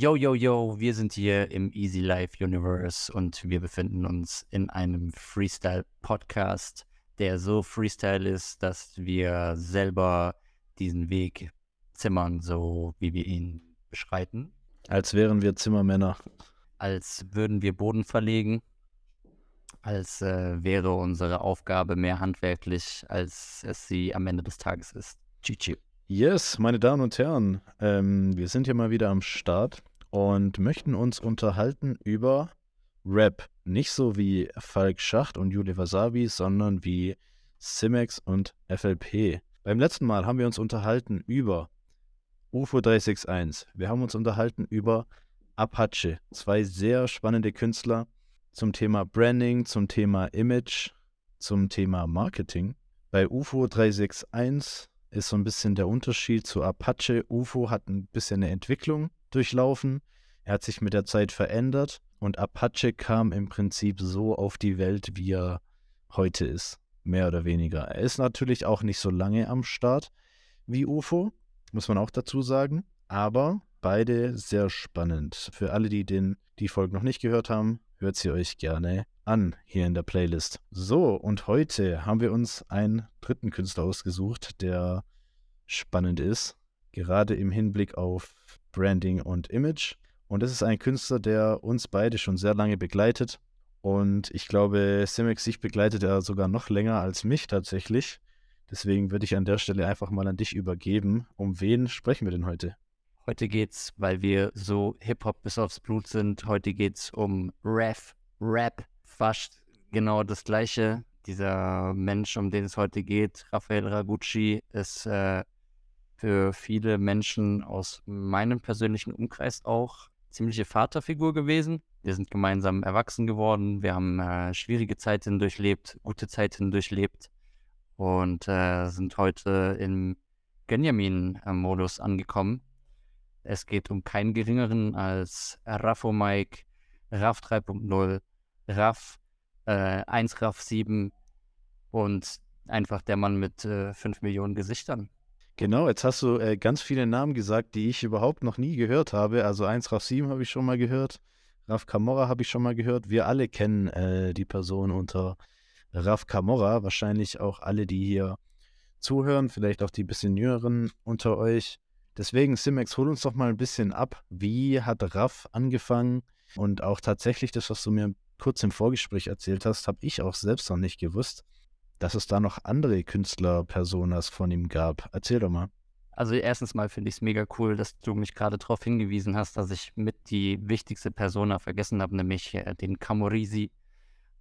Yo, yo, yo, wir sind hier im Easy Life Universe und wir befinden uns in einem Freestyle-Podcast, der so Freestyle ist, dass wir selber diesen Weg zimmern, so wie wir ihn beschreiten. Als wären wir Zimmermänner. Als würden wir Boden verlegen, als äh, wäre unsere Aufgabe mehr handwerklich, als es sie am Ende des Tages ist. Chichi. Yes, meine Damen und Herren, ähm, wir sind hier mal wieder am Start und möchten uns unterhalten über Rap. Nicht so wie Falk Schacht und Juli Wasabi, sondern wie Simex und FLP. Beim letzten Mal haben wir uns unterhalten über UFO 361. Wir haben uns unterhalten über Apache. Zwei sehr spannende Künstler zum Thema Branding, zum Thema Image, zum Thema Marketing. Bei UFO 361 ist so ein bisschen der Unterschied zu Apache. UFO hat ein bisschen eine Entwicklung durchlaufen. Er hat sich mit der Zeit verändert und Apache kam im Prinzip so auf die Welt, wie er heute ist. Mehr oder weniger. Er ist natürlich auch nicht so lange am Start wie UFO, muss man auch dazu sagen. Aber beide sehr spannend. Für alle, die den, die Folge noch nicht gehört haben, hört sie euch gerne an hier in der Playlist. So, und heute haben wir uns einen dritten Künstler ausgesucht, der spannend ist, gerade im Hinblick auf Branding und Image. Und das ist ein Künstler, der uns beide schon sehr lange begleitet. Und ich glaube, Simex, sich begleitet er sogar noch länger als mich tatsächlich. Deswegen würde ich an der Stelle einfach mal an dich übergeben. Um wen sprechen wir denn heute? Heute geht's, weil wir so Hip-Hop bis aufs Blut sind, heute geht's um Rap, Rap, fast genau das Gleiche. Dieser Mensch, um den es heute geht, Raphael Ragucci, ist äh, für viele Menschen aus meinem persönlichen Umkreis auch ziemliche Vaterfigur gewesen. Wir sind gemeinsam erwachsen geworden, wir haben äh, schwierige Zeiten durchlebt, gute Zeiten durchlebt und äh, sind heute im Benjamin-Modus angekommen. Es geht um keinen geringeren als Raffo Mike, Raff 3.0, Raff äh, 1 Raff 7 und einfach der Mann mit äh, 5 Millionen Gesichtern. Genau, jetzt hast du äh, ganz viele Namen gesagt, die ich überhaupt noch nie gehört habe. Also 1 Raff 7 habe ich schon mal gehört, Raff Camorra habe ich schon mal gehört. Wir alle kennen äh, die Person unter Raff Camorra, wahrscheinlich auch alle, die hier zuhören, vielleicht auch die bisschen jüngeren unter euch. Deswegen, Simex, hol uns doch mal ein bisschen ab. Wie hat Raff angefangen? Und auch tatsächlich das, was du mir kurz im Vorgespräch erzählt hast, habe ich auch selbst noch nicht gewusst, dass es da noch andere Künstler-Personas von ihm gab. Erzähl doch mal. Also erstens mal finde ich es mega cool, dass du mich gerade darauf hingewiesen hast, dass ich mit die wichtigste Persona vergessen habe, nämlich äh, den Camorisi,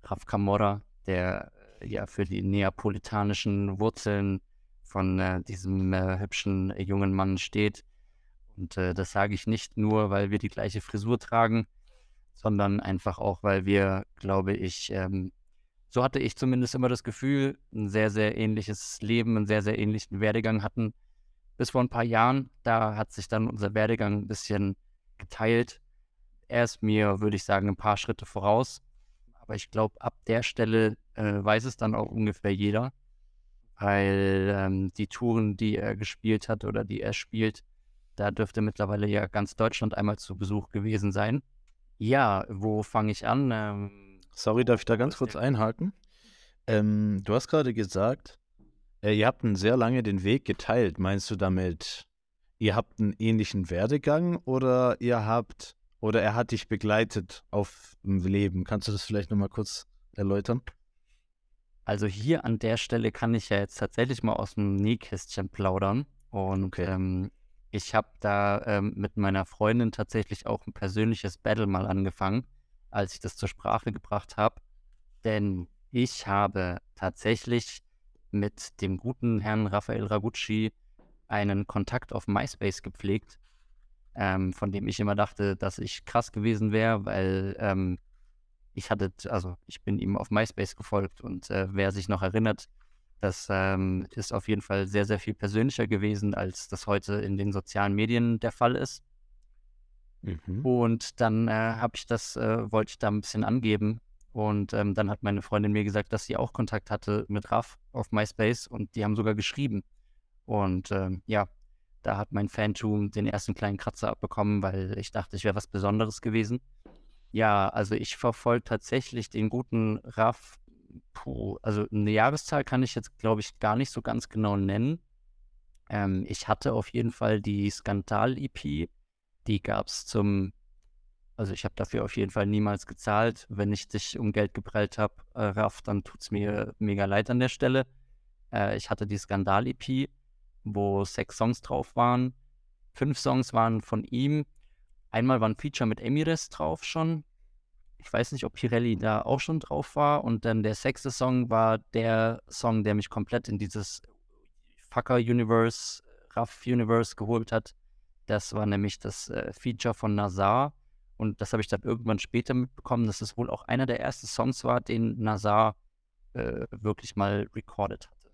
Raf Camorra, der äh, ja für die neapolitanischen Wurzeln von äh, diesem äh, hübschen äh, jungen Mann steht. Und äh, das sage ich nicht nur, weil wir die gleiche Frisur tragen, sondern einfach auch, weil wir, glaube ich, ähm, so hatte ich zumindest immer das Gefühl, ein sehr, sehr ähnliches Leben, einen sehr, sehr ähnlichen Werdegang hatten. Bis vor ein paar Jahren, da hat sich dann unser Werdegang ein bisschen geteilt. Er ist mir, würde ich sagen, ein paar Schritte voraus. Aber ich glaube, ab der Stelle äh, weiß es dann auch ungefähr jeder, weil ähm, die Touren, die er gespielt hat oder die er spielt, da dürfte mittlerweile ja ganz Deutschland einmal zu Besuch gewesen sein. Ja, wo fange ich an? Ähm, Sorry, darf ich da ganz kurz einhaken? Ähm, du hast gerade gesagt, äh, ihr habt einen sehr lange den Weg geteilt. Meinst du damit, ihr habt einen ähnlichen Werdegang oder ihr habt oder er hat dich begleitet auf dem Leben? Kannst du das vielleicht nochmal kurz erläutern? Also hier an der Stelle kann ich ja jetzt tatsächlich mal aus dem Nähkästchen plaudern. Und okay. ähm, ich habe da ähm, mit meiner Freundin tatsächlich auch ein persönliches Battle mal angefangen, als ich das zur Sprache gebracht habe. Denn ich habe tatsächlich mit dem guten Herrn Raphael Ragucci einen Kontakt auf MySpace gepflegt, ähm, von dem ich immer dachte, dass ich krass gewesen wäre, weil ähm, ich hatte, also ich bin ihm auf MySpace gefolgt und äh, wer sich noch erinnert, das ähm, ist auf jeden Fall sehr, sehr viel persönlicher gewesen, als das heute in den sozialen Medien der Fall ist. Mhm. Und dann äh, habe ich das, äh, wollte ich da ein bisschen angeben. Und ähm, dann hat meine Freundin mir gesagt, dass sie auch Kontakt hatte mit Raf auf MySpace und die haben sogar geschrieben. Und ähm, ja, da hat mein Fantum den ersten kleinen Kratzer abbekommen, weil ich dachte, ich wäre was Besonderes gewesen. Ja, also ich verfolge tatsächlich den guten Raff. Puh, also eine Jahreszahl kann ich jetzt, glaube ich, gar nicht so ganz genau nennen. Ähm, ich hatte auf jeden Fall die Skandal-EP. Die gab es zum, also ich habe dafür auf jeden Fall niemals gezahlt. Wenn ich dich um Geld geprellt habe, äh, Raff, dann tut es mir mega leid an der Stelle. Äh, ich hatte die Skandal-EP, wo sechs Songs drauf waren. Fünf Songs waren von ihm. Einmal war ein Feature mit Emires drauf schon. Ich weiß nicht, ob Pirelli da auch schon drauf war. Und dann der sechste Song war der Song, der mich komplett in dieses Fucker-Universe, Raff-Universe geholt hat. Das war nämlich das äh, Feature von Nazar. Und das habe ich dann irgendwann später mitbekommen, dass es wohl auch einer der ersten Songs war, den Nazar äh, wirklich mal recorded hatte.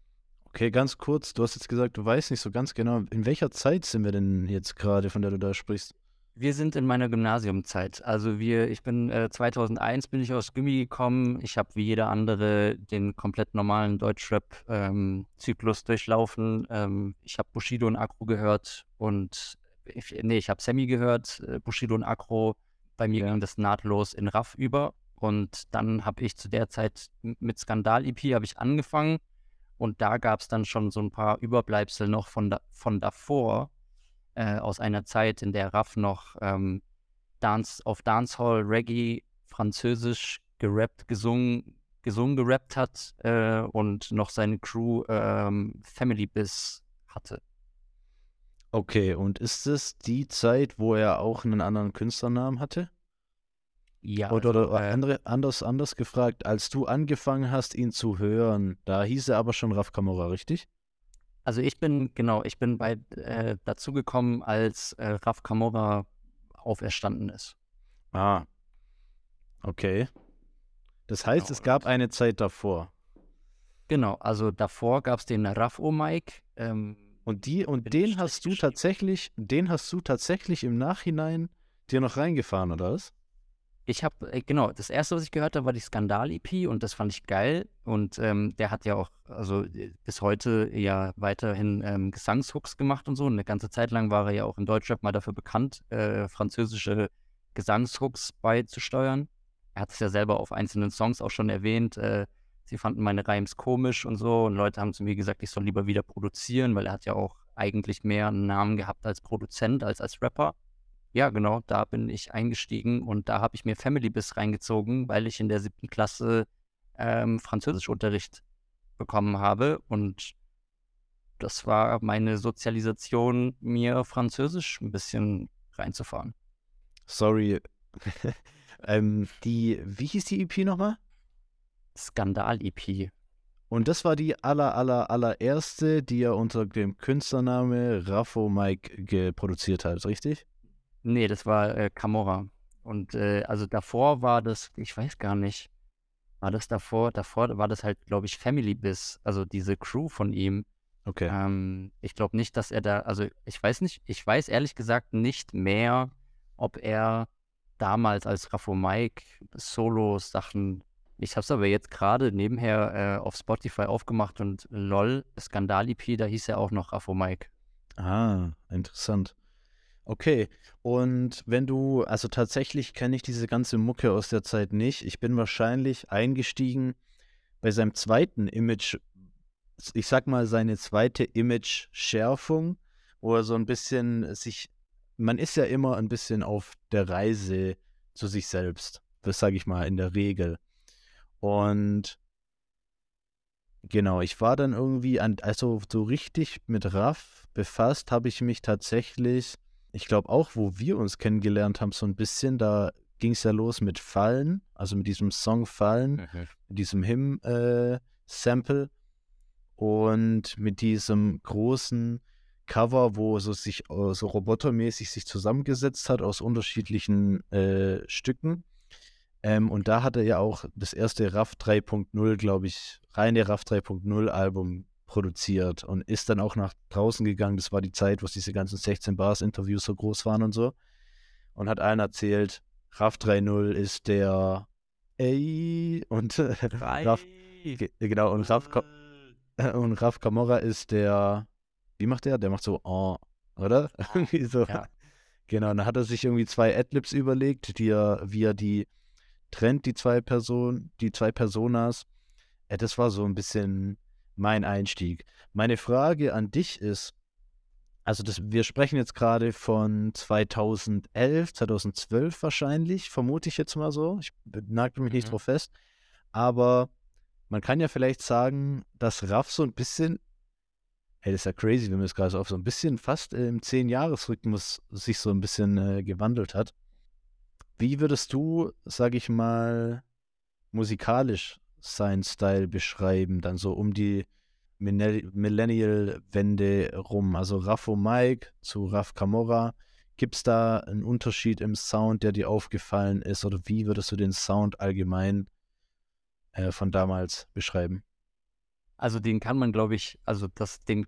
Okay, ganz kurz, du hast jetzt gesagt, du weißt nicht so ganz genau, in welcher Zeit sind wir denn jetzt gerade, von der du da sprichst? Wir sind in meiner Gymnasiumzeit. Also wir, ich bin äh, 2001 bin ich aus Gimmi gekommen. Ich habe wie jeder andere den komplett normalen Deutschrap-Zyklus ähm, durchlaufen. Ähm, ich habe Bushido und Agro gehört und ich, nee, ich habe Sammy gehört, äh, Bushido und Agro. Bei mir ja. ging das nahtlos in Raff über. Und dann habe ich zu der Zeit mit Skandal-EP habe ich angefangen und da gab es dann schon so ein paar Überbleibsel noch von, da, von davor äh, aus einer Zeit, in der Raff noch ähm, Dance, auf Dancehall, Reggae, Französisch gerappt, gesungen, gesungen, gerappt hat äh, und noch seine Crew ähm, Family Biz hatte. Okay, und ist es die Zeit, wo er auch einen anderen Künstlernamen hatte? Ja. Oder, oder also, äh, andere, anders, anders gefragt, als du angefangen hast, ihn zu hören, da hieß er aber schon Raf Kamora, richtig? Also ich bin, genau, ich bin bei äh, dazugekommen, als äh, Raf Kamora auferstanden ist. Ah. Okay. Das heißt, genau. es gab eine Zeit davor. Genau, also davor gab es den Raf-O Mike. Ähm, und die, und den hast du tatsächlich, den hast du tatsächlich im Nachhinein dir noch reingefahren, oder was? Ich habe, äh, genau, das erste, was ich gehört habe, war die Skandal-EP und das fand ich geil. Und ähm, der hat ja auch, also äh, bis heute ja weiterhin ähm, Gesangshooks gemacht und so. Und eine ganze Zeit lang war er ja auch in Deutschrap mal dafür bekannt, äh, französische Gesangshooks beizusteuern. Er hat es ja selber auf einzelnen Songs auch schon erwähnt. Äh, sie fanden meine Reims komisch und so. Und Leute haben zu mir gesagt, ich soll lieber wieder produzieren, weil er hat ja auch eigentlich mehr einen Namen gehabt als Produzent als als Rapper. Ja, genau, da bin ich eingestiegen und da habe ich mir Family Biz reingezogen, weil ich in der siebten Klasse ähm, Französischunterricht bekommen habe und das war meine Sozialisation, mir Französisch ein bisschen reinzufahren. Sorry. ähm, die, wie hieß die EP nochmal? Skandal-EP. Und das war die aller, aller, allererste, die er unter dem Künstlername Raffo Mike produziert hat, richtig? Nee, das war äh, Camorra. Und äh, also davor war das, ich weiß gar nicht, war das davor, davor war das halt, glaube ich, Family Biz, also diese Crew von ihm. Okay. Ähm, ich glaube nicht, dass er da, also ich weiß nicht, ich weiß ehrlich gesagt nicht mehr, ob er damals als Raffo Mike Solo-Sachen, ich habe es aber jetzt gerade nebenher äh, auf Spotify aufgemacht und lol, Skandal-EP, da hieß er auch noch Raffo Mike. Ah, interessant. Okay, und wenn du, also tatsächlich kenne ich diese ganze Mucke aus der Zeit nicht. Ich bin wahrscheinlich eingestiegen bei seinem zweiten Image, ich sag mal seine zweite Image-Schärfung, wo er so ein bisschen sich, man ist ja immer ein bisschen auf der Reise zu sich selbst. Das sage ich mal in der Regel. Und genau, ich war dann irgendwie, an, also so richtig mit Raff befasst, habe ich mich tatsächlich ich glaube auch, wo wir uns kennengelernt haben, so ein bisschen, da ging es ja los mit Fallen, also mit diesem Song Fallen, mhm. mit diesem Hymn-Sample äh, und mit diesem großen Cover, wo so sich äh, so robotermäßig sich zusammengesetzt hat aus unterschiedlichen äh, Stücken. Ähm, und da hat er ja auch das erste RAF 3.0, glaube ich, reine RAF 3.0 Album produziert und ist dann auch nach draußen gegangen. Das war die Zeit, wo diese ganzen 16 Bars Interviews so groß waren und so. Und hat allen erzählt, RAF 3.0 ist der Ey und Raf, genau und Raf, und Raf Camorra ist der wie macht der? Der macht so oh, oder? Irgendwie so. Ja. Genau, dann hat er sich irgendwie zwei Adlibs überlegt, die er, wie er die trennt, die zwei Personen, die zwei Personas. Ja, das war so ein bisschen mein Einstieg. Meine Frage an dich ist, also das, wir sprechen jetzt gerade von 2011, 2012 wahrscheinlich, vermute ich jetzt mal so. Ich nagel mich nicht mhm. drauf fest. Aber man kann ja vielleicht sagen, dass Raff so ein bisschen, hey, das ist ja crazy, wenn man es gerade so auf so ein bisschen fast im 10-Jahres-Rhythmus sich so ein bisschen äh, gewandelt hat. Wie würdest du, sag ich mal, musikalisch seinen Style beschreiben, dann so um die Millennial-Wende rum. Also Raffo Mike zu Raff Camorra. Gibt es da einen Unterschied im Sound, der dir aufgefallen ist? Oder wie würdest du den Sound allgemein äh, von damals beschreiben? Also den kann man, glaube ich, also das, den,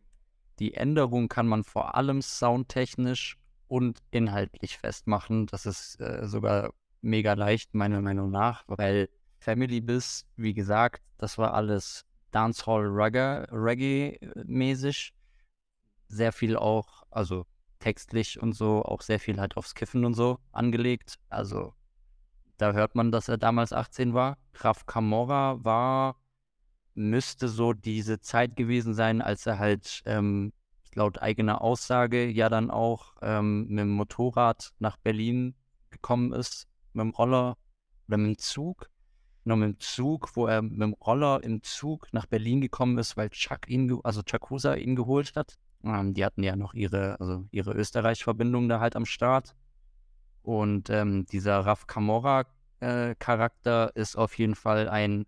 die Änderung kann man vor allem soundtechnisch und inhaltlich festmachen. Das ist äh, sogar mega leicht, meiner Meinung nach, weil Family Biss, wie gesagt, das war alles Dancehall Reggae-mäßig. Sehr viel auch, also textlich und so, auch sehr viel halt aufs Kiffen und so angelegt. Also da hört man, dass er damals 18 war. Raf Camorra war, müsste so diese Zeit gewesen sein, als er halt ähm, laut eigener Aussage ja dann auch ähm, mit dem Motorrad nach Berlin gekommen ist, mit dem Roller oder mit dem Zug noch mit dem Zug, wo er mit dem Roller im Zug nach Berlin gekommen ist, weil Chuck ihn, also Chuckusa ihn geholt hat. Ähm, die hatten ja noch ihre, also ihre Österreich-Verbindung da halt am Start. Und ähm, dieser Raf Camorra-Charakter äh, ist auf jeden Fall ein,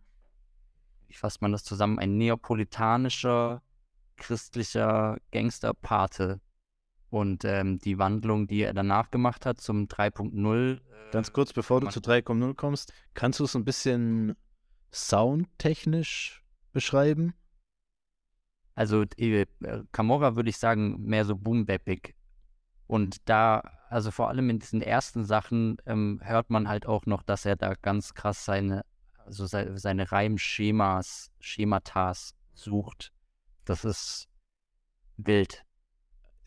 wie fasst man das zusammen, ein neapolitanischer, christlicher Gangsterpate. Und ähm, die Wandlung, die er danach gemacht hat zum 3.0, Ganz kurz, bevor du zu 3.0 kommst, kannst du es ein bisschen soundtechnisch beschreiben? Also äh, Camorra würde ich sagen, mehr so boom Und da, also vor allem in diesen ersten Sachen, ähm, hört man halt auch noch, dass er da ganz krass seine, also seine Reimschemas, Schematas sucht. Das ist wild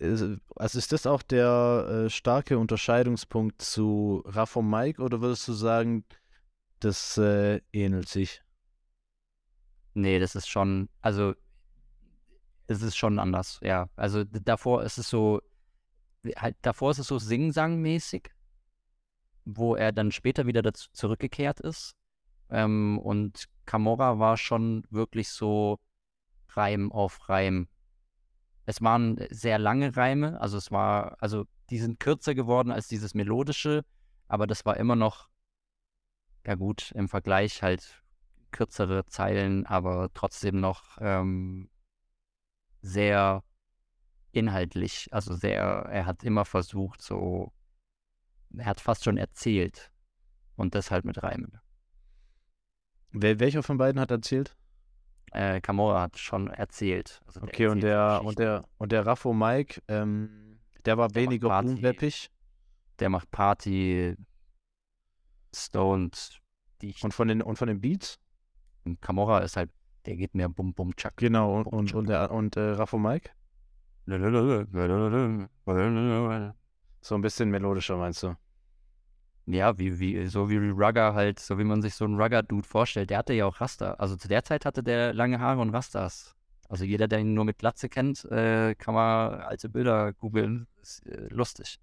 also ist das auch der äh, starke Unterscheidungspunkt zu Raff und Mike oder würdest du sagen, das äh, ähnelt sich? Nee, das ist schon, also es ist schon anders, ja. Also davor ist es so, halt, davor ist es so Sing-Sang-mäßig, wo er dann später wieder dazu zurückgekehrt ist. Ähm, und Camorra war schon wirklich so Reim auf Reim es waren sehr lange Reime, also es war, also die sind kürzer geworden als dieses melodische, aber das war immer noch, ja gut, im Vergleich halt kürzere Zeilen, aber trotzdem noch ähm, sehr inhaltlich, also sehr, er hat immer versucht, so, er hat fast schon erzählt und das halt mit Reimen. Wer, welcher von beiden hat erzählt? Äh, Camorra hat schon erzählt. Also okay, und der, und der und der Raffo Mike, ähm, der war der weniger unweppig. Der macht Party, stoned, dicht. Und von den und von den Beats? Und Camorra ist halt, der geht mehr bum bum chuck. Genau, und, und, und, der, und äh, Raffo Mike? So ein bisschen melodischer, meinst du? Ja, wie, wie, so wie Rugger halt, so wie man sich so einen Rugger-Dude vorstellt. Der hatte ja auch Raster. Also zu der Zeit hatte der lange Haare und Rastas. Also jeder, der ihn nur mit Glatze kennt, äh, kann mal alte Bilder googeln. Ist äh, lustig.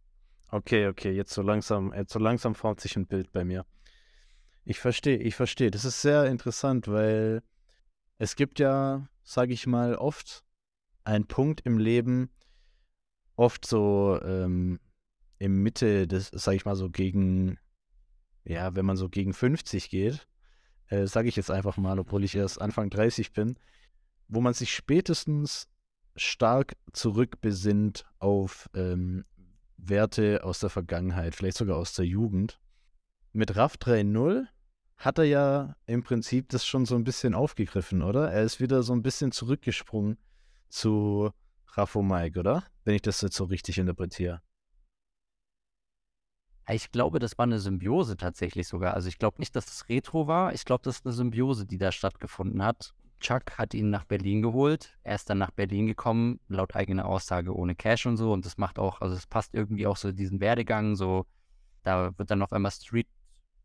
Okay, okay, jetzt so langsam, jetzt so langsam formt sich ein Bild bei mir. Ich verstehe, ich verstehe. Das ist sehr interessant, weil es gibt ja, sage ich mal, oft einen Punkt im Leben, oft so ähm, im Mitte des, sag ich mal so gegen, ja, wenn man so gegen 50 geht, äh, sage ich jetzt einfach mal, obwohl ich erst Anfang 30 bin, wo man sich spätestens stark zurückbesinnt auf ähm, Werte aus der Vergangenheit, vielleicht sogar aus der Jugend. Mit RAF 3.0 hat er ja im Prinzip das schon so ein bisschen aufgegriffen, oder? Er ist wieder so ein bisschen zurückgesprungen zu Raffo Mike, oder? Wenn ich das jetzt so richtig interpretiere. Ich glaube, das war eine Symbiose tatsächlich sogar. Also ich glaube nicht, dass es Retro war. Ich glaube, das ist eine Symbiose, die da stattgefunden hat. Chuck hat ihn nach Berlin geholt. Er ist dann nach Berlin gekommen, laut eigener Aussage ohne Cash und so. Und das macht auch, also es passt irgendwie auch so diesen Werdegang. So, da wird dann auf einmal Street,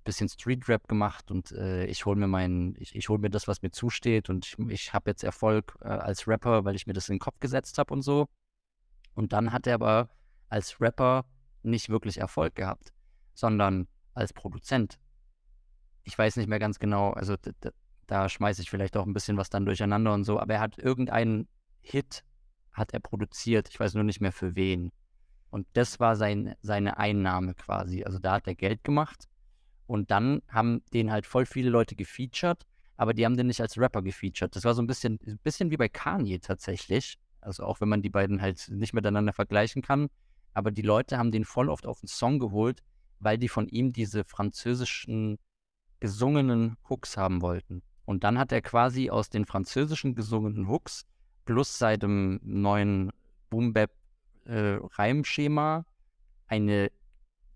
bisschen Street Rap gemacht und äh, ich hole mir meinen, ich, ich hole mir das, was mir zusteht und ich, ich habe jetzt Erfolg äh, als Rapper, weil ich mir das in den Kopf gesetzt habe und so. Und dann hat er aber als Rapper nicht wirklich Erfolg gehabt, sondern als Produzent. Ich weiß nicht mehr ganz genau, also da schmeiße ich vielleicht auch ein bisschen was dann durcheinander und so, aber er hat irgendeinen Hit, hat er produziert, ich weiß nur nicht mehr für wen. Und das war sein, seine Einnahme quasi. Also da hat er Geld gemacht und dann haben den halt voll viele Leute gefeatured, aber die haben den nicht als Rapper gefeatured. Das war so ein bisschen, ein bisschen wie bei Kanye tatsächlich. Also auch wenn man die beiden halt nicht miteinander vergleichen kann. Aber die Leute haben den voll oft auf den Song geholt, weil die von ihm diese französischen gesungenen Hooks haben wollten. Und dann hat er quasi aus den französischen gesungenen Hooks plus seinem neuen Boom-Bap-Reimschema äh, eine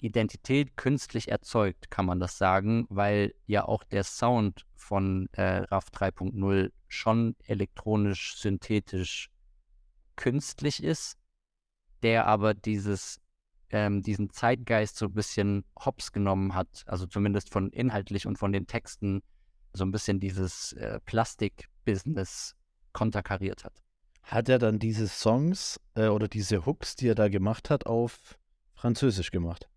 Identität künstlich erzeugt, kann man das sagen, weil ja auch der Sound von äh, RAV 3.0 schon elektronisch, synthetisch, künstlich ist, der aber dieses, ähm, diesen Zeitgeist so ein bisschen hops genommen hat, also zumindest von inhaltlich und von den Texten so ein bisschen dieses äh, Plastik-Business konterkariert hat. Hat er dann diese Songs äh, oder diese Hooks, die er da gemacht hat, auf Französisch gemacht?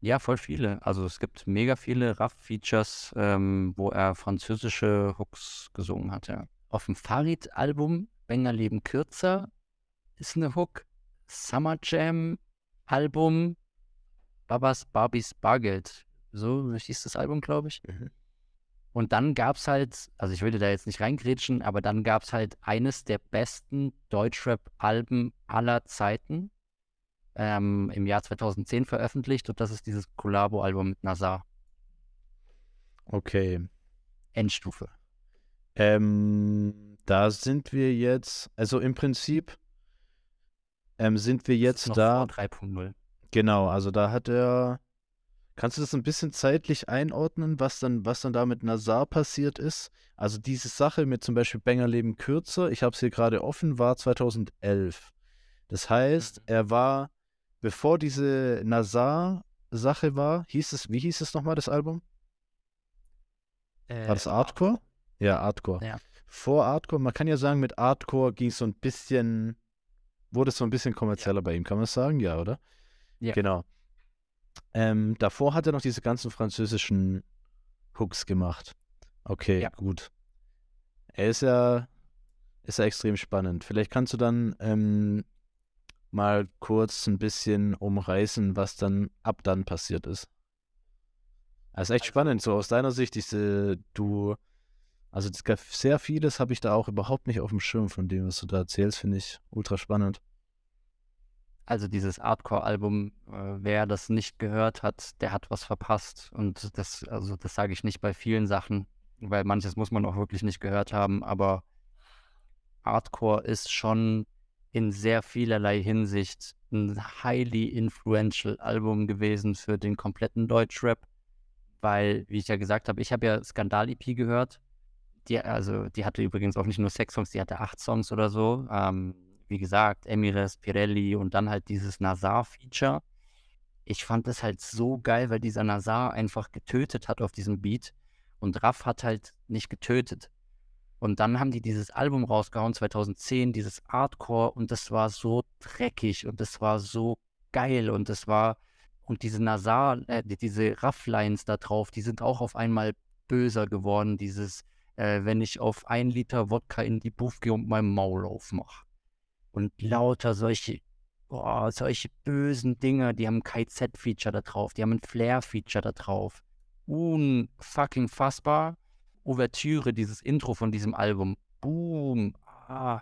Ja, voll viele. Also es gibt mega viele Raff-Features, ähm, wo er französische Hooks gesungen hat, ja. Auf dem Farid-Album Bänger leben kürzer ist eine Hook. Summer Jam Album Babas Barbies Bargeld. So hieß das Album, glaube ich. Mhm. Und dann gab es halt, also ich würde da jetzt nicht reingrätschen, aber dann gab es halt eines der besten Deutschrap-Alben aller Zeiten ähm, im Jahr 2010 veröffentlicht und das ist dieses Collabo-Album mit Nazar. Okay. Endstufe. Ähm, da sind wir jetzt, also im Prinzip ähm, sind wir jetzt da. 3.0. Genau, also da hat er Kannst du das ein bisschen zeitlich einordnen, was dann, was dann da mit Nazar passiert ist? Also diese Sache mit zum Beispiel Banger Leben kürzer, ich habe es hier gerade offen, war 2011. Das heißt, mhm. er war, bevor diese Nazar-Sache war, hieß es, wie hieß es nochmal, das Album? Äh, war das Artcore? Ja, Artcore. Ja. Vor Artcore, man kann ja sagen, mit Artcore ging es so ein bisschen, wurde es so ein bisschen kommerzieller ja. bei ihm, kann man sagen? Ja, oder? Ja. Genau. Ähm, davor hat er noch diese ganzen französischen Hooks gemacht. Okay, ja. gut. Er ist ja, ist ja extrem spannend. Vielleicht kannst du dann ähm, mal kurz ein bisschen umreißen, was dann ab dann passiert ist. Das ist echt also, spannend, so aus deiner Sicht, diese, du, also sehr vieles habe ich da auch überhaupt nicht auf dem Schirm von dem, was du da erzählst, finde ich ultra spannend. Also dieses Hardcore-Album, äh, wer das nicht gehört hat, der hat was verpasst. Und das, also das sage ich nicht bei vielen Sachen, weil manches muss man auch wirklich nicht gehört haben, aber Hardcore ist schon in sehr vielerlei Hinsicht ein highly influential Album gewesen für den kompletten Deutschrap, weil, wie ich ja gesagt habe, ich habe ja Skandal-EP gehört. Die, also, die hatte übrigens auch nicht nur sechs Songs, die hatte acht Songs oder so. Ähm, wie gesagt, Emires, Pirelli und dann halt dieses Nazar-Feature. Ich fand das halt so geil, weil dieser Nazar einfach getötet hat auf diesem Beat und Raff hat halt nicht getötet. Und dann haben die dieses Album rausgehauen, 2010, dieses Hardcore, und das war so dreckig und das war so geil und das war, und diese Nazar, äh, diese Raff-Lines da drauf, die sind auch auf einmal böser geworden. Dieses, äh, wenn ich auf ein Liter Wodka in die Buff gehe und mein Maul aufmache und lauter solche, boah, solche bösen Dinge, die haben ein KZ-Feature da drauf, die haben ein Flair-Feature da drauf. Unfucking fassbar. Ouvertüre, dieses Intro von diesem Album. Boom. Ah,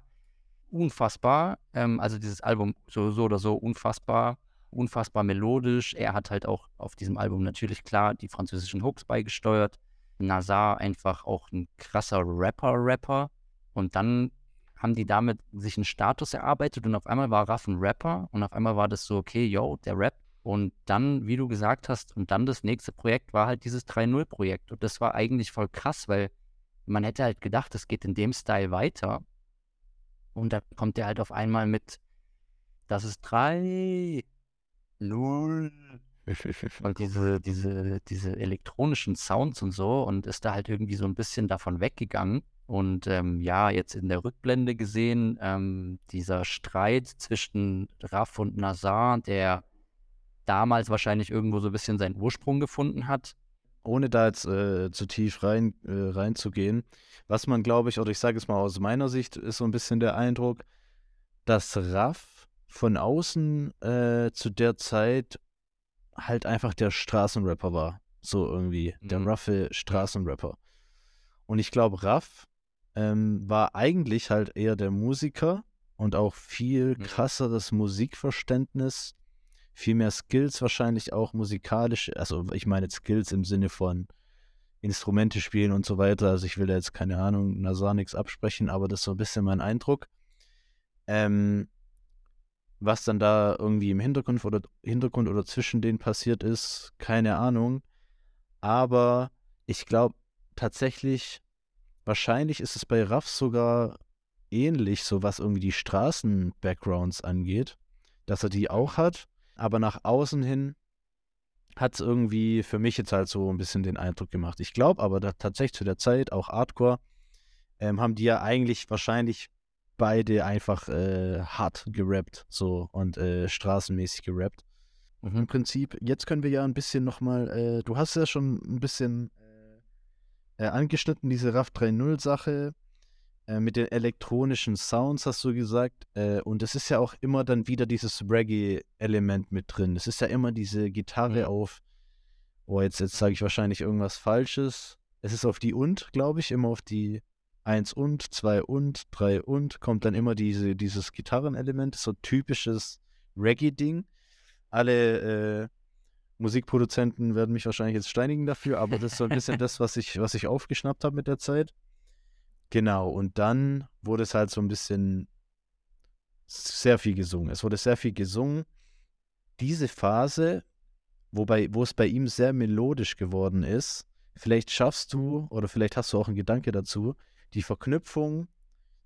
unfassbar. Ähm, also dieses Album so, so oder so unfassbar. Unfassbar melodisch. Er hat halt auch auf diesem Album natürlich klar die französischen Hooks beigesteuert. Nazar einfach auch ein krasser Rapper-Rapper. Und dann haben die damit sich einen Status erarbeitet und auf einmal war Raff ein Rapper und auf einmal war das so, okay, yo, der Rap. Und dann, wie du gesagt hast, und dann das nächste Projekt war halt dieses 3.0-Projekt. Und das war eigentlich voll krass, weil man hätte halt gedacht, es geht in dem Style weiter. Und da kommt er halt auf einmal mit, das ist drei, null. Und diese, diese, diese elektronischen Sounds und so und ist da halt irgendwie so ein bisschen davon weggegangen. Und ähm, ja, jetzt in der Rückblende gesehen, ähm, dieser Streit zwischen Raff und Nazar, der damals wahrscheinlich irgendwo so ein bisschen seinen Ursprung gefunden hat. Ohne da jetzt äh, zu tief rein, äh, reinzugehen, was man, glaube ich, oder ich sage es mal aus meiner Sicht, ist so ein bisschen der Eindruck, dass Raff von außen äh, zu der Zeit halt einfach der Straßenrapper war. So irgendwie. Der mhm. raffe Straßenrapper. Und ich glaube, Raff ähm, war eigentlich halt eher der Musiker und auch viel krasseres Musikverständnis, viel mehr Skills wahrscheinlich auch musikalisch, also ich meine Skills im Sinne von Instrumente spielen und so weiter. Also ich will da jetzt keine Ahnung, Nazar nichts absprechen, aber das ist so ein bisschen mein Eindruck. Ähm, was dann da irgendwie im Hintergrund oder Hintergrund oder zwischen denen passiert ist, keine Ahnung. Aber ich glaube tatsächlich, Wahrscheinlich ist es bei Raff sogar ähnlich, so was irgendwie die Straßen-Backgrounds angeht, dass er die auch hat, aber nach außen hin hat es irgendwie für mich jetzt halt so ein bisschen den Eindruck gemacht. Ich glaube aber dass tatsächlich zu der Zeit, auch Hardcore, ähm, haben die ja eigentlich wahrscheinlich beide einfach äh, hart gerappt, so und äh, straßenmäßig gerappt. Mhm. Im Prinzip, jetzt können wir ja ein bisschen nochmal, äh, du hast ja schon ein bisschen äh, angeschnitten, diese RAV 3.0 Sache äh, mit den elektronischen Sounds, hast du gesagt. Äh, und es ist ja auch immer dann wieder dieses Reggae-Element mit drin. Es ist ja immer diese Gitarre mhm. auf, oh, jetzt, jetzt sage ich wahrscheinlich irgendwas Falsches. Es ist auf die und, glaube ich, immer auf die 1 und, 2 und, 3 und, kommt dann immer diese, dieses Gitarrenelement, so typisches Reggae-Ding. Alle äh, Musikproduzenten werden mich wahrscheinlich jetzt steinigen dafür, aber das ist so ein bisschen das, was ich, was ich aufgeschnappt habe mit der Zeit. Genau, und dann wurde es halt so ein bisschen sehr viel gesungen. Es wurde sehr viel gesungen. Diese Phase, wobei, wo es bei ihm sehr melodisch geworden ist, vielleicht schaffst du, oder vielleicht hast du auch einen Gedanke dazu, die Verknüpfung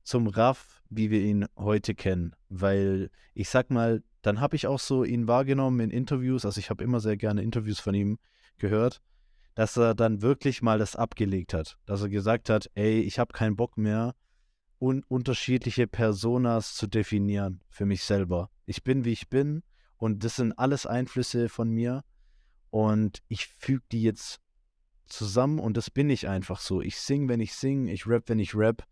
zum Raff, wie wir ihn heute kennen. Weil ich sag mal, dann habe ich auch so ihn wahrgenommen in Interviews, also ich habe immer sehr gerne Interviews von ihm gehört, dass er dann wirklich mal das abgelegt hat. Dass er gesagt hat, ey, ich habe keinen Bock mehr, un unterschiedliche Personas zu definieren für mich selber. Ich bin, wie ich bin und das sind alles Einflüsse von mir und ich füge die jetzt zusammen und das bin ich einfach so. Ich sing, wenn ich sing, ich rap, wenn ich rap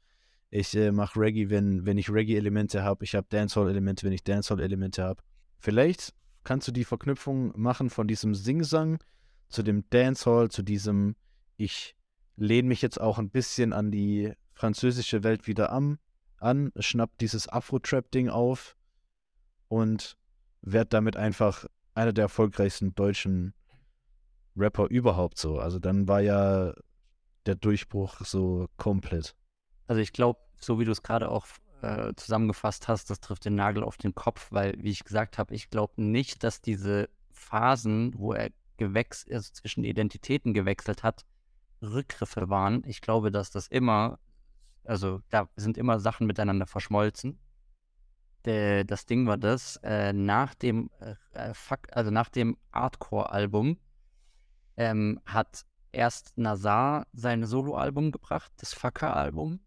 ich äh, mache Reggae, wenn, wenn ich Reggae-Elemente habe. Ich habe Dancehall-Elemente, wenn ich Dancehall-Elemente habe. Vielleicht kannst du die Verknüpfung machen von diesem Sing-Sang zu dem Dancehall, zu diesem ich lehne mich jetzt auch ein bisschen an die französische Welt wieder an, an schnapp dieses Afro-Trap-Ding auf und werde damit einfach einer der erfolgreichsten deutschen Rapper überhaupt so. Also dann war ja der Durchbruch so komplett. Also ich glaube, so wie du es gerade auch äh, zusammengefasst hast, das trifft den Nagel auf den Kopf, weil, wie ich gesagt habe, ich glaube nicht, dass diese Phasen, wo er gewechselt, also zwischen Identitäten gewechselt hat, Rückgriffe waren. Ich glaube, dass das immer, also da sind immer Sachen miteinander verschmolzen. De, das Ding war das, äh, nach dem, äh, äh also nach dem Hardcore-Album ähm, hat erst Nazar sein Soloalbum gebracht, das Fucker-Album.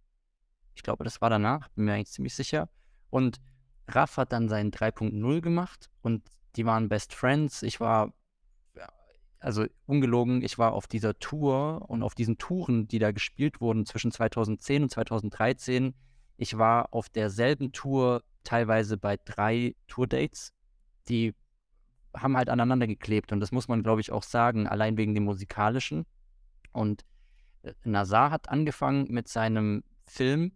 Ich glaube, das war danach, bin mir eigentlich ziemlich sicher. Und Raff hat dann seinen 3.0 gemacht und die waren Best Friends. Ich war, also ungelogen, ich war auf dieser Tour und auf diesen Touren, die da gespielt wurden zwischen 2010 und 2013. Ich war auf derselben Tour teilweise bei drei Tourdates. Die haben halt aneinander geklebt und das muss man, glaube ich, auch sagen, allein wegen dem musikalischen. Und äh, Nazar hat angefangen mit seinem Film,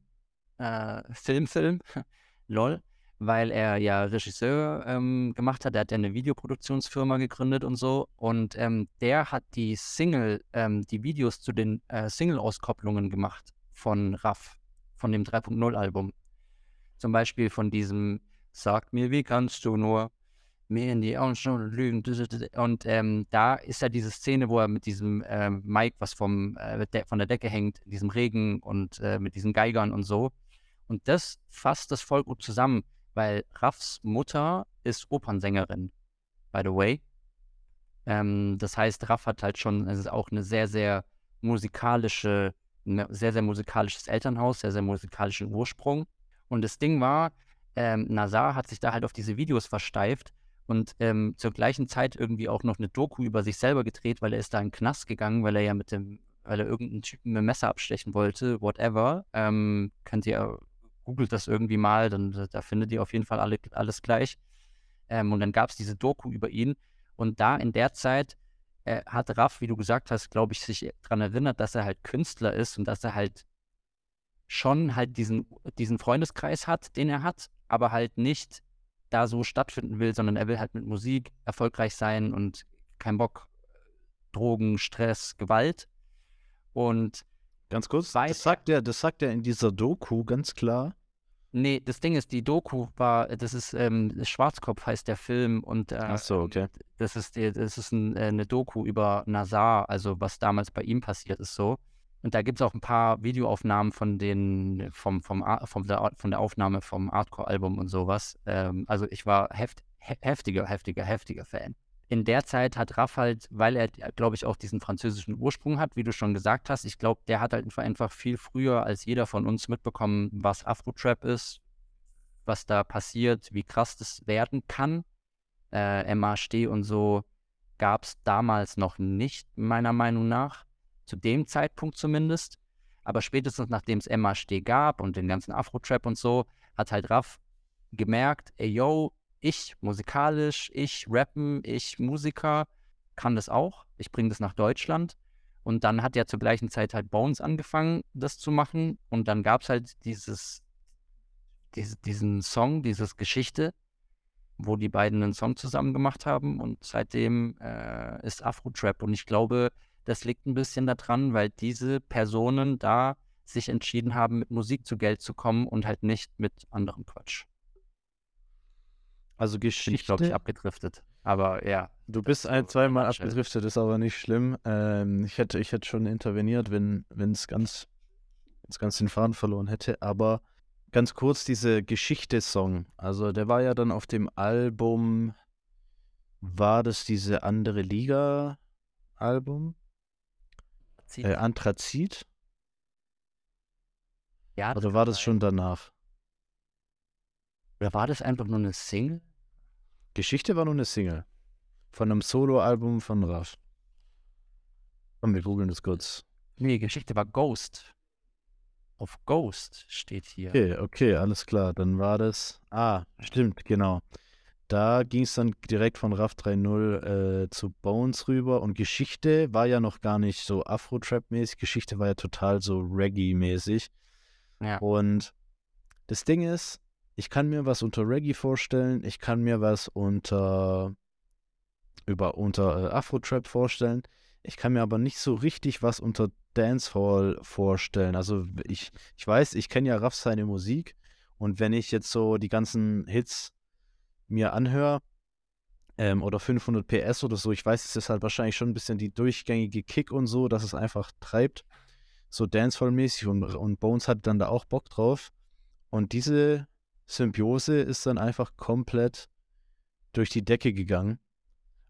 äh, Filmfilm, lol, weil er ja Regisseur ähm, gemacht hat. Er hat ja eine Videoproduktionsfirma gegründet und so. Und ähm, der hat die Single, ähm, die Videos zu den äh, Single-Auskopplungen gemacht von Raff, von dem 3.0-Album. Zum Beispiel von diesem Sag mir, wie kannst du nur? Mir in die Augen schauen und lügen. Und ähm, da ist ja diese Szene, wo er mit diesem ähm, Mike, was vom, äh, von der Decke hängt, in diesem Regen und äh, mit diesen Geigern und so. Und das fasst das voll gut zusammen, weil Raffs Mutter ist Opernsängerin, by the way. Ähm, das heißt, Raff hat halt schon, es ist auch eine sehr, sehr musikalische, ein sehr, sehr musikalisches Elternhaus, sehr, sehr musikalischen Ursprung. Und das Ding war, ähm, Nazar hat sich da halt auf diese Videos versteift und ähm, zur gleichen Zeit irgendwie auch noch eine Doku über sich selber gedreht, weil er ist da in den Knast gegangen, weil er ja mit dem, weil er irgendeinen Typen mit dem Messer abstechen wollte, whatever. Ähm, könnt ihr, googelt das irgendwie mal, dann da findet ihr auf jeden Fall alle, alles gleich. Ähm, und dann gab es diese Doku über ihn und da in der Zeit äh, hat Raff, wie du gesagt hast, glaube ich, sich daran erinnert, dass er halt Künstler ist und dass er halt schon halt diesen, diesen Freundeskreis hat, den er hat, aber halt nicht da so stattfinden will, sondern er will halt mit Musik erfolgreich sein und kein Bock, Drogen, Stress, Gewalt. Und ganz kurz, das sagt er, das sagt er in dieser Doku ganz klar. Nee, das Ding ist, die Doku war, das ist ähm, Schwarzkopf heißt der Film und äh, Ach so, okay. das ist, das ist ein, äh, eine Doku über Nazar, also was damals bei ihm passiert ist so. Und da gibt es auch ein paar Videoaufnahmen von den, vom, vom, vom der, von der Aufnahme vom Hardcore-Album und sowas. Ähm, also ich war heft, heftiger, heftiger, heftiger Fan. In der Zeit hat Raff halt, weil er, glaube ich, auch diesen französischen Ursprung hat, wie du schon gesagt hast, ich glaube, der hat halt einfach viel früher als jeder von uns mitbekommen, was Afro-Trap ist, was da passiert, wie krass das werden kann. Äh, MASD und so gab es damals noch nicht, meiner Meinung nach zu dem Zeitpunkt zumindest. Aber spätestens nachdem es MHD gab und den ganzen Afro-Trap und so, hat halt Raff gemerkt, ey yo, ich musikalisch, ich rappen, ich Musiker, kann das auch. Ich bringe das nach Deutschland. Und dann hat ja zur gleichen Zeit halt Bones angefangen, das zu machen. Und dann gab es halt dieses, diese, diesen Song, dieses Geschichte, wo die beiden einen Song zusammen gemacht haben. Und seitdem äh, ist Afro-Trap. Und ich glaube, das liegt ein bisschen daran, weil diese Personen da sich entschieden haben, mit Musik zu Geld zu kommen und halt nicht mit anderem Quatsch. Also Geschichte. Bin ich glaube ich abgedriftet. Aber ja. Du bist ein, zweimal abgedriftet, ist aber nicht schlimm. Ähm, ich, hätte, ich hätte schon interveniert, wenn es ganz, ganz den Faden verloren hätte. Aber ganz kurz diese Geschichte-Song. Also der war ja dann auf dem Album, war das diese andere Liga-Album? Anthrazit. Äh, Anthrazit? Ja. Oder war das schon danach? Oder war das einfach nur eine Single? Geschichte war nur eine Single. Von einem Soloalbum von Raff. Komm, wir googeln das kurz. Nee, Geschichte war Ghost. Auf Ghost steht hier. Okay, okay, alles klar. Dann war das. Ah, stimmt, genau. Da ging es dann direkt von RAF 3.0 äh, zu Bones rüber und Geschichte war ja noch gar nicht so Afro-Trap-mäßig. Geschichte war ja total so Reggae-mäßig. Ja. Und das Ding ist, ich kann mir was unter Reggae vorstellen, ich kann mir was unter über unter äh, Afro-Trap vorstellen. Ich kann mir aber nicht so richtig was unter Dancehall vorstellen. Also ich, ich weiß, ich kenne ja Raff seine Musik und wenn ich jetzt so die ganzen Hits mir anhöre, ähm, oder 500 PS oder so, ich weiß, es ist halt wahrscheinlich schon ein bisschen die durchgängige Kick und so, dass es einfach treibt, so Dancehall-mäßig und, und Bones hat dann da auch Bock drauf. Und diese Symbiose ist dann einfach komplett durch die Decke gegangen.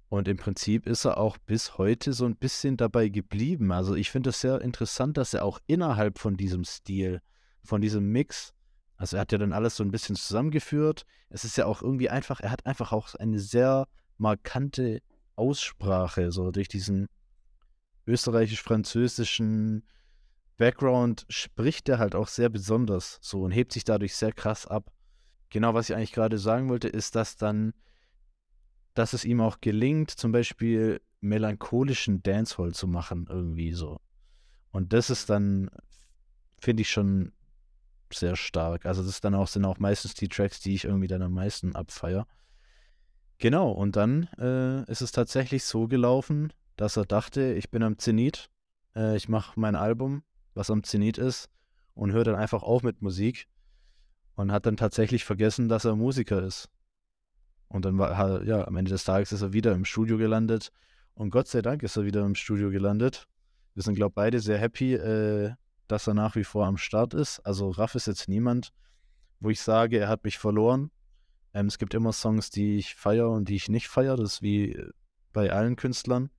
Und im Prinzip ist er auch bis heute so ein bisschen dabei geblieben. Also ich finde es sehr interessant, dass er auch innerhalb von diesem Stil, von diesem Mix, also er hat ja dann alles so ein bisschen zusammengeführt. Es ist ja auch irgendwie einfach, er hat einfach auch eine sehr markante Aussprache, so durch diesen österreichisch-französischen Background spricht er halt auch sehr besonders so und hebt sich dadurch sehr krass ab. Genau, was ich eigentlich gerade sagen wollte, ist, dass dann, dass es ihm auch gelingt, zum Beispiel melancholischen Dancehall zu machen, irgendwie so. Und das ist dann, finde ich schon sehr stark. Also das dann auch, sind auch meistens die Tracks, die ich irgendwie dann am meisten abfeier. Genau, und dann äh, ist es tatsächlich so gelaufen, dass er dachte, ich bin am Zenit, äh, ich mache mein Album, was am Zenit ist, und höre dann einfach auf mit Musik und hat dann tatsächlich vergessen, dass er Musiker ist. Und dann war ja, am Ende des Tages ist er wieder im Studio gelandet. Und Gott sei Dank ist er wieder im Studio gelandet. Wir sind, glaube ich, beide sehr happy, äh, dass er nach wie vor am Start ist. Also Raff ist jetzt niemand, wo ich sage, er hat mich verloren. Ähm, es gibt immer Songs, die ich feiere und die ich nicht feiere. Das ist wie bei allen Künstlern.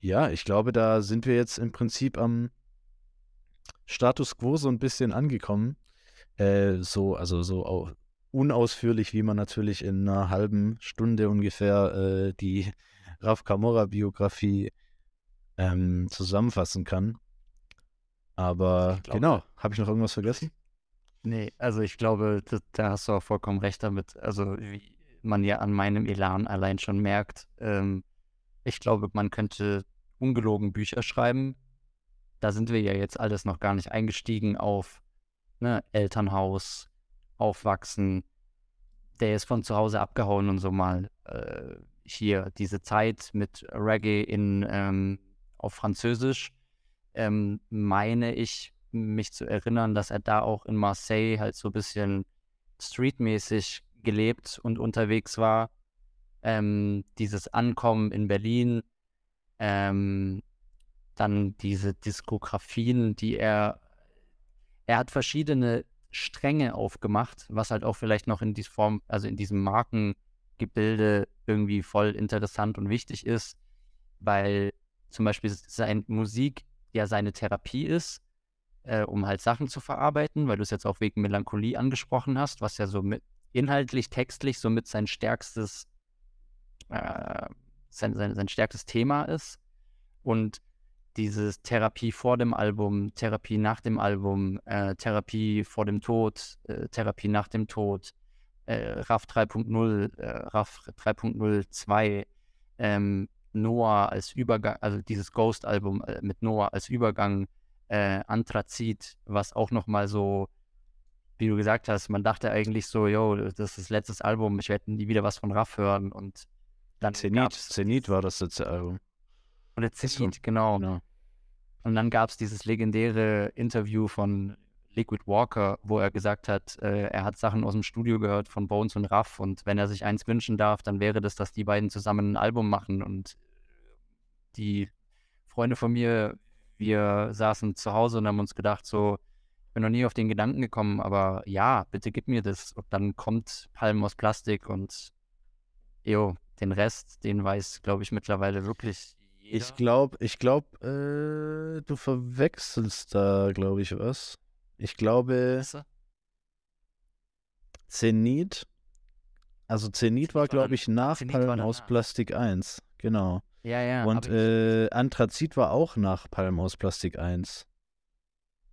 Ja, ich glaube, da sind wir jetzt im Prinzip am Status quo so ein bisschen angekommen. Äh, so, also so unausführlich, wie man natürlich in einer halben Stunde ungefähr äh, die Raf Kamora-Biografie ähm, zusammenfassen kann. Aber glaub, genau, habe ich noch irgendwas vergessen? Nee, also ich glaube, da, da hast du auch vollkommen recht damit. Also wie man ja an meinem Elan allein schon merkt, ähm, ich glaube, man könnte ungelogen Bücher schreiben. Da sind wir ja jetzt alles noch gar nicht eingestiegen auf ne, Elternhaus, Aufwachsen. Der ist von zu Hause abgehauen und so mal äh, hier diese Zeit mit Reggae in, ähm, auf Französisch. Ähm, meine ich, mich zu erinnern, dass er da auch in Marseille halt so ein bisschen streetmäßig gelebt und unterwegs war. Ähm, dieses Ankommen in Berlin, ähm, dann diese Diskografien, die er, er hat verschiedene Stränge aufgemacht, was halt auch vielleicht noch in dieser Form, also in diesem Markengebilde irgendwie voll interessant und wichtig ist, weil zum Beispiel seine Musik ja seine Therapie ist, äh, um halt Sachen zu verarbeiten, weil du es jetzt auch wegen Melancholie angesprochen hast, was ja so mit inhaltlich, textlich somit sein stärkstes, äh, sein, sein, sein stärkstes Thema ist. Und dieses Therapie vor dem Album, Therapie nach dem Album, äh, Therapie vor dem Tod, äh, Therapie nach dem Tod, äh, RAF 3.0, äh, RAF 3.02, ähm, Noah als Übergang, also dieses Ghost-Album äh, mit Noah als Übergang, äh, Anthrazit, was auch nochmal so, wie du gesagt hast, man dachte eigentlich so, yo, das ist das letzte Album, ich werde nie wieder was von Raff hören und dann Zenit, Zenit war das letzte Album. Oder Zenit, genau. genau. Und dann gab es dieses legendäre Interview von Liquid Walker, wo er gesagt hat, äh, er hat Sachen aus dem Studio gehört von Bones und Raff und wenn er sich eins wünschen darf, dann wäre das, dass die beiden zusammen ein Album machen und die Freunde von mir, wir saßen zu Hause und haben uns gedacht, so, ich bin noch nie auf den Gedanken gekommen, aber ja, bitte gib mir das. Und dann kommt Palm aus Plastik und jo, den Rest, den weiß, glaube ich, mittlerweile wirklich jeder. Ich glaube, ich glaube, äh, du verwechselst da, glaube ich, was. Ich glaube, Zenit, also Zenit war, glaube ich, nach Zenit Palm aus Plastik 1, genau. Ja, ja. Und äh, Anthrazit war auch nach Palm aus Plastik 1.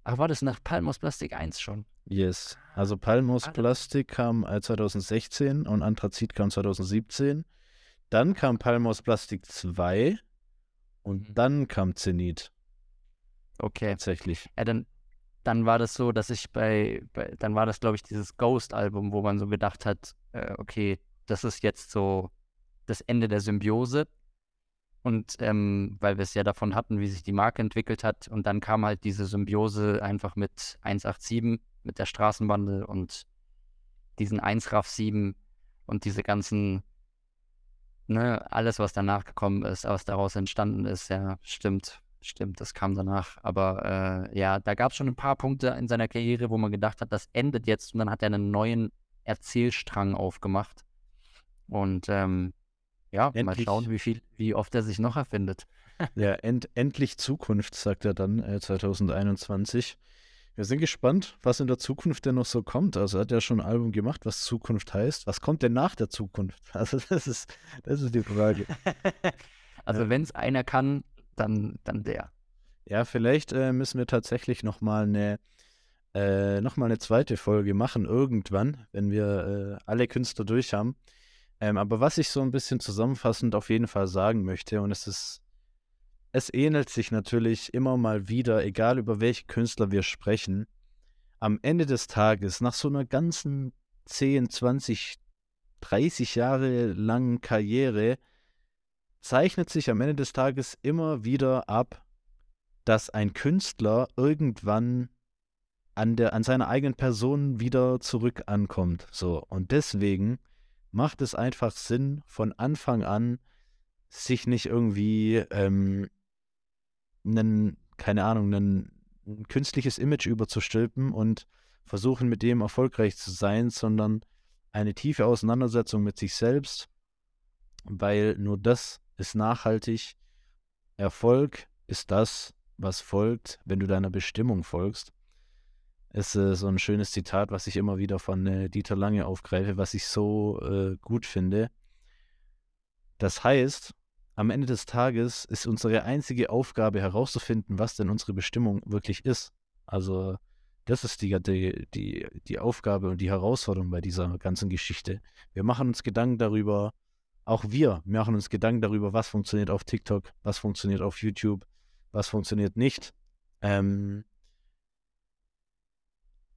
Ach, war das nach Palm aus Plastik 1 schon? Yes. Also ah, Plastik kam 2016 und Anthrazit kam 2017. Dann kam Palm aus Plastik 2 und mhm. dann kam Zenit. Okay. Tatsächlich. Ja, dann, dann war das so, dass ich bei, bei dann war das, glaube ich, dieses Ghost-Album, wo man so gedacht hat, äh, okay, das ist jetzt so das Ende der Symbiose. Und ähm, weil wir es ja davon hatten, wie sich die Marke entwickelt hat. Und dann kam halt diese Symbiose einfach mit 187, mit der Straßenbande und diesen 1 RAF 7 und diese ganzen, ne, alles, was danach gekommen ist, was daraus entstanden ist, ja, stimmt, stimmt, das kam danach. Aber äh, ja, da gab es schon ein paar Punkte in seiner Karriere, wo man gedacht hat, das endet jetzt und dann hat er einen neuen Erzählstrang aufgemacht. Und ähm, ja, endlich, mal schauen, wie viel, wie oft er sich noch erfindet. ja, end, endlich Zukunft, sagt er dann äh, 2021. Wir sind gespannt, was in der Zukunft denn noch so kommt. Also er hat ja schon ein Album gemacht, was Zukunft heißt. Was kommt denn nach der Zukunft? Also das ist, das ist die Frage. also ja. wenn es einer kann, dann, dann der. Ja, vielleicht äh, müssen wir tatsächlich nochmal eine äh, noch eine zweite Folge machen, irgendwann, wenn wir äh, alle Künstler durch haben. Ähm, aber was ich so ein bisschen zusammenfassend auf jeden Fall sagen möchte, und es ist, es ähnelt sich natürlich immer mal wieder, egal über welche Künstler wir sprechen, am Ende des Tages, nach so einer ganzen 10, 20, 30 Jahre langen Karriere, zeichnet sich am Ende des Tages immer wieder ab, dass ein Künstler irgendwann an, der, an seiner eigenen Person wieder zurück ankommt. So. Und deswegen macht es einfach Sinn, von Anfang an sich nicht irgendwie ähm, einen, keine Ahnung, einen, ein künstliches Image überzustülpen und versuchen mit dem erfolgreich zu sein, sondern eine tiefe Auseinandersetzung mit sich selbst, weil nur das ist nachhaltig. Erfolg ist das, was folgt, wenn du deiner Bestimmung folgst. Ist so ein schönes Zitat, was ich immer wieder von äh, Dieter Lange aufgreife, was ich so äh, gut finde. Das heißt, am Ende des Tages ist unsere einzige Aufgabe herauszufinden, was denn unsere Bestimmung wirklich ist. Also das ist die, die, die, die Aufgabe und die Herausforderung bei dieser ganzen Geschichte. Wir machen uns Gedanken darüber, auch wir machen uns Gedanken darüber, was funktioniert auf TikTok, was funktioniert auf YouTube, was funktioniert nicht. Ähm,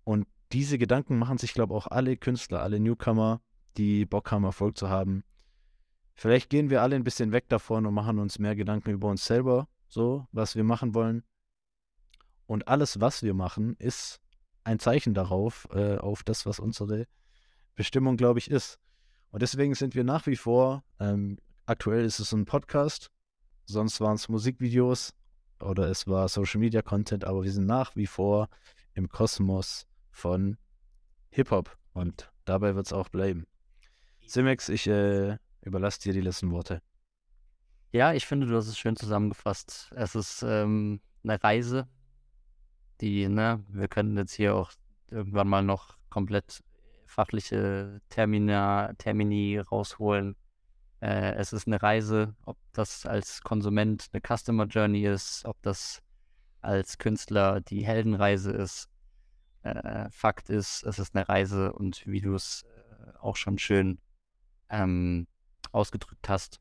und diese Gedanken machen sich, glaube ich, auch alle Künstler, alle Newcomer, die Bock haben, Erfolg zu haben. Vielleicht gehen wir alle ein bisschen weg davon und machen uns mehr Gedanken über uns selber, so, was wir machen wollen. Und alles, was wir machen, ist ein Zeichen darauf, äh, auf das, was unsere Bestimmung, glaube ich, ist. Und deswegen sind wir nach wie vor, ähm, aktuell ist es ein Podcast, sonst waren es Musikvideos oder es war Social Media Content, aber wir sind nach wie vor im Kosmos von Hip-Hop und dabei wird es auch bleiben. Simex, ich äh, überlasse dir die letzten Worte. Ja, ich finde, du hast es schön zusammengefasst. Es ist ähm, eine Reise, die, ne, wir können jetzt hier auch irgendwann mal noch komplett fachliche Termina, Termini rausholen. Äh, es ist eine Reise, ob das als Konsument eine Customer Journey ist, ob das als Künstler die Heldenreise ist. Äh, Fakt ist, es ist eine Reise und wie du es äh, auch schon schön ähm, ausgedrückt hast,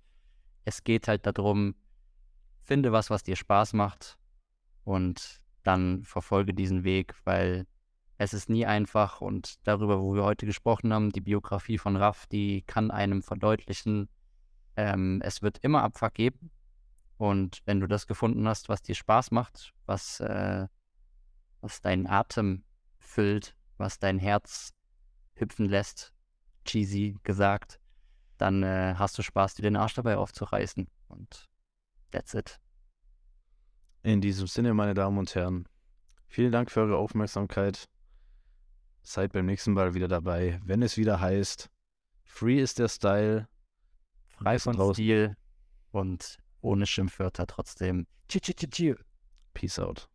es geht halt darum, finde was, was dir Spaß macht und dann verfolge diesen Weg, weil es ist nie einfach und darüber, wo wir heute gesprochen haben, die Biografie von Raff, die kann einem verdeutlichen, ähm, es wird immer Abfuck geben. Und wenn du das gefunden hast, was dir Spaß macht, was, äh, was deinen Atem füllt, was dein Herz hüpfen lässt, cheesy gesagt, dann äh, hast du Spaß, dir den Arsch dabei aufzureißen. Und that's it. In diesem Sinne, meine Damen und Herren, vielen Dank für eure Aufmerksamkeit. Seid beim nächsten Mal wieder dabei, wenn es wieder heißt, Free ist der Style. Frei von draußen. Stil und ohne Schimpfwörter trotzdem. Peace out.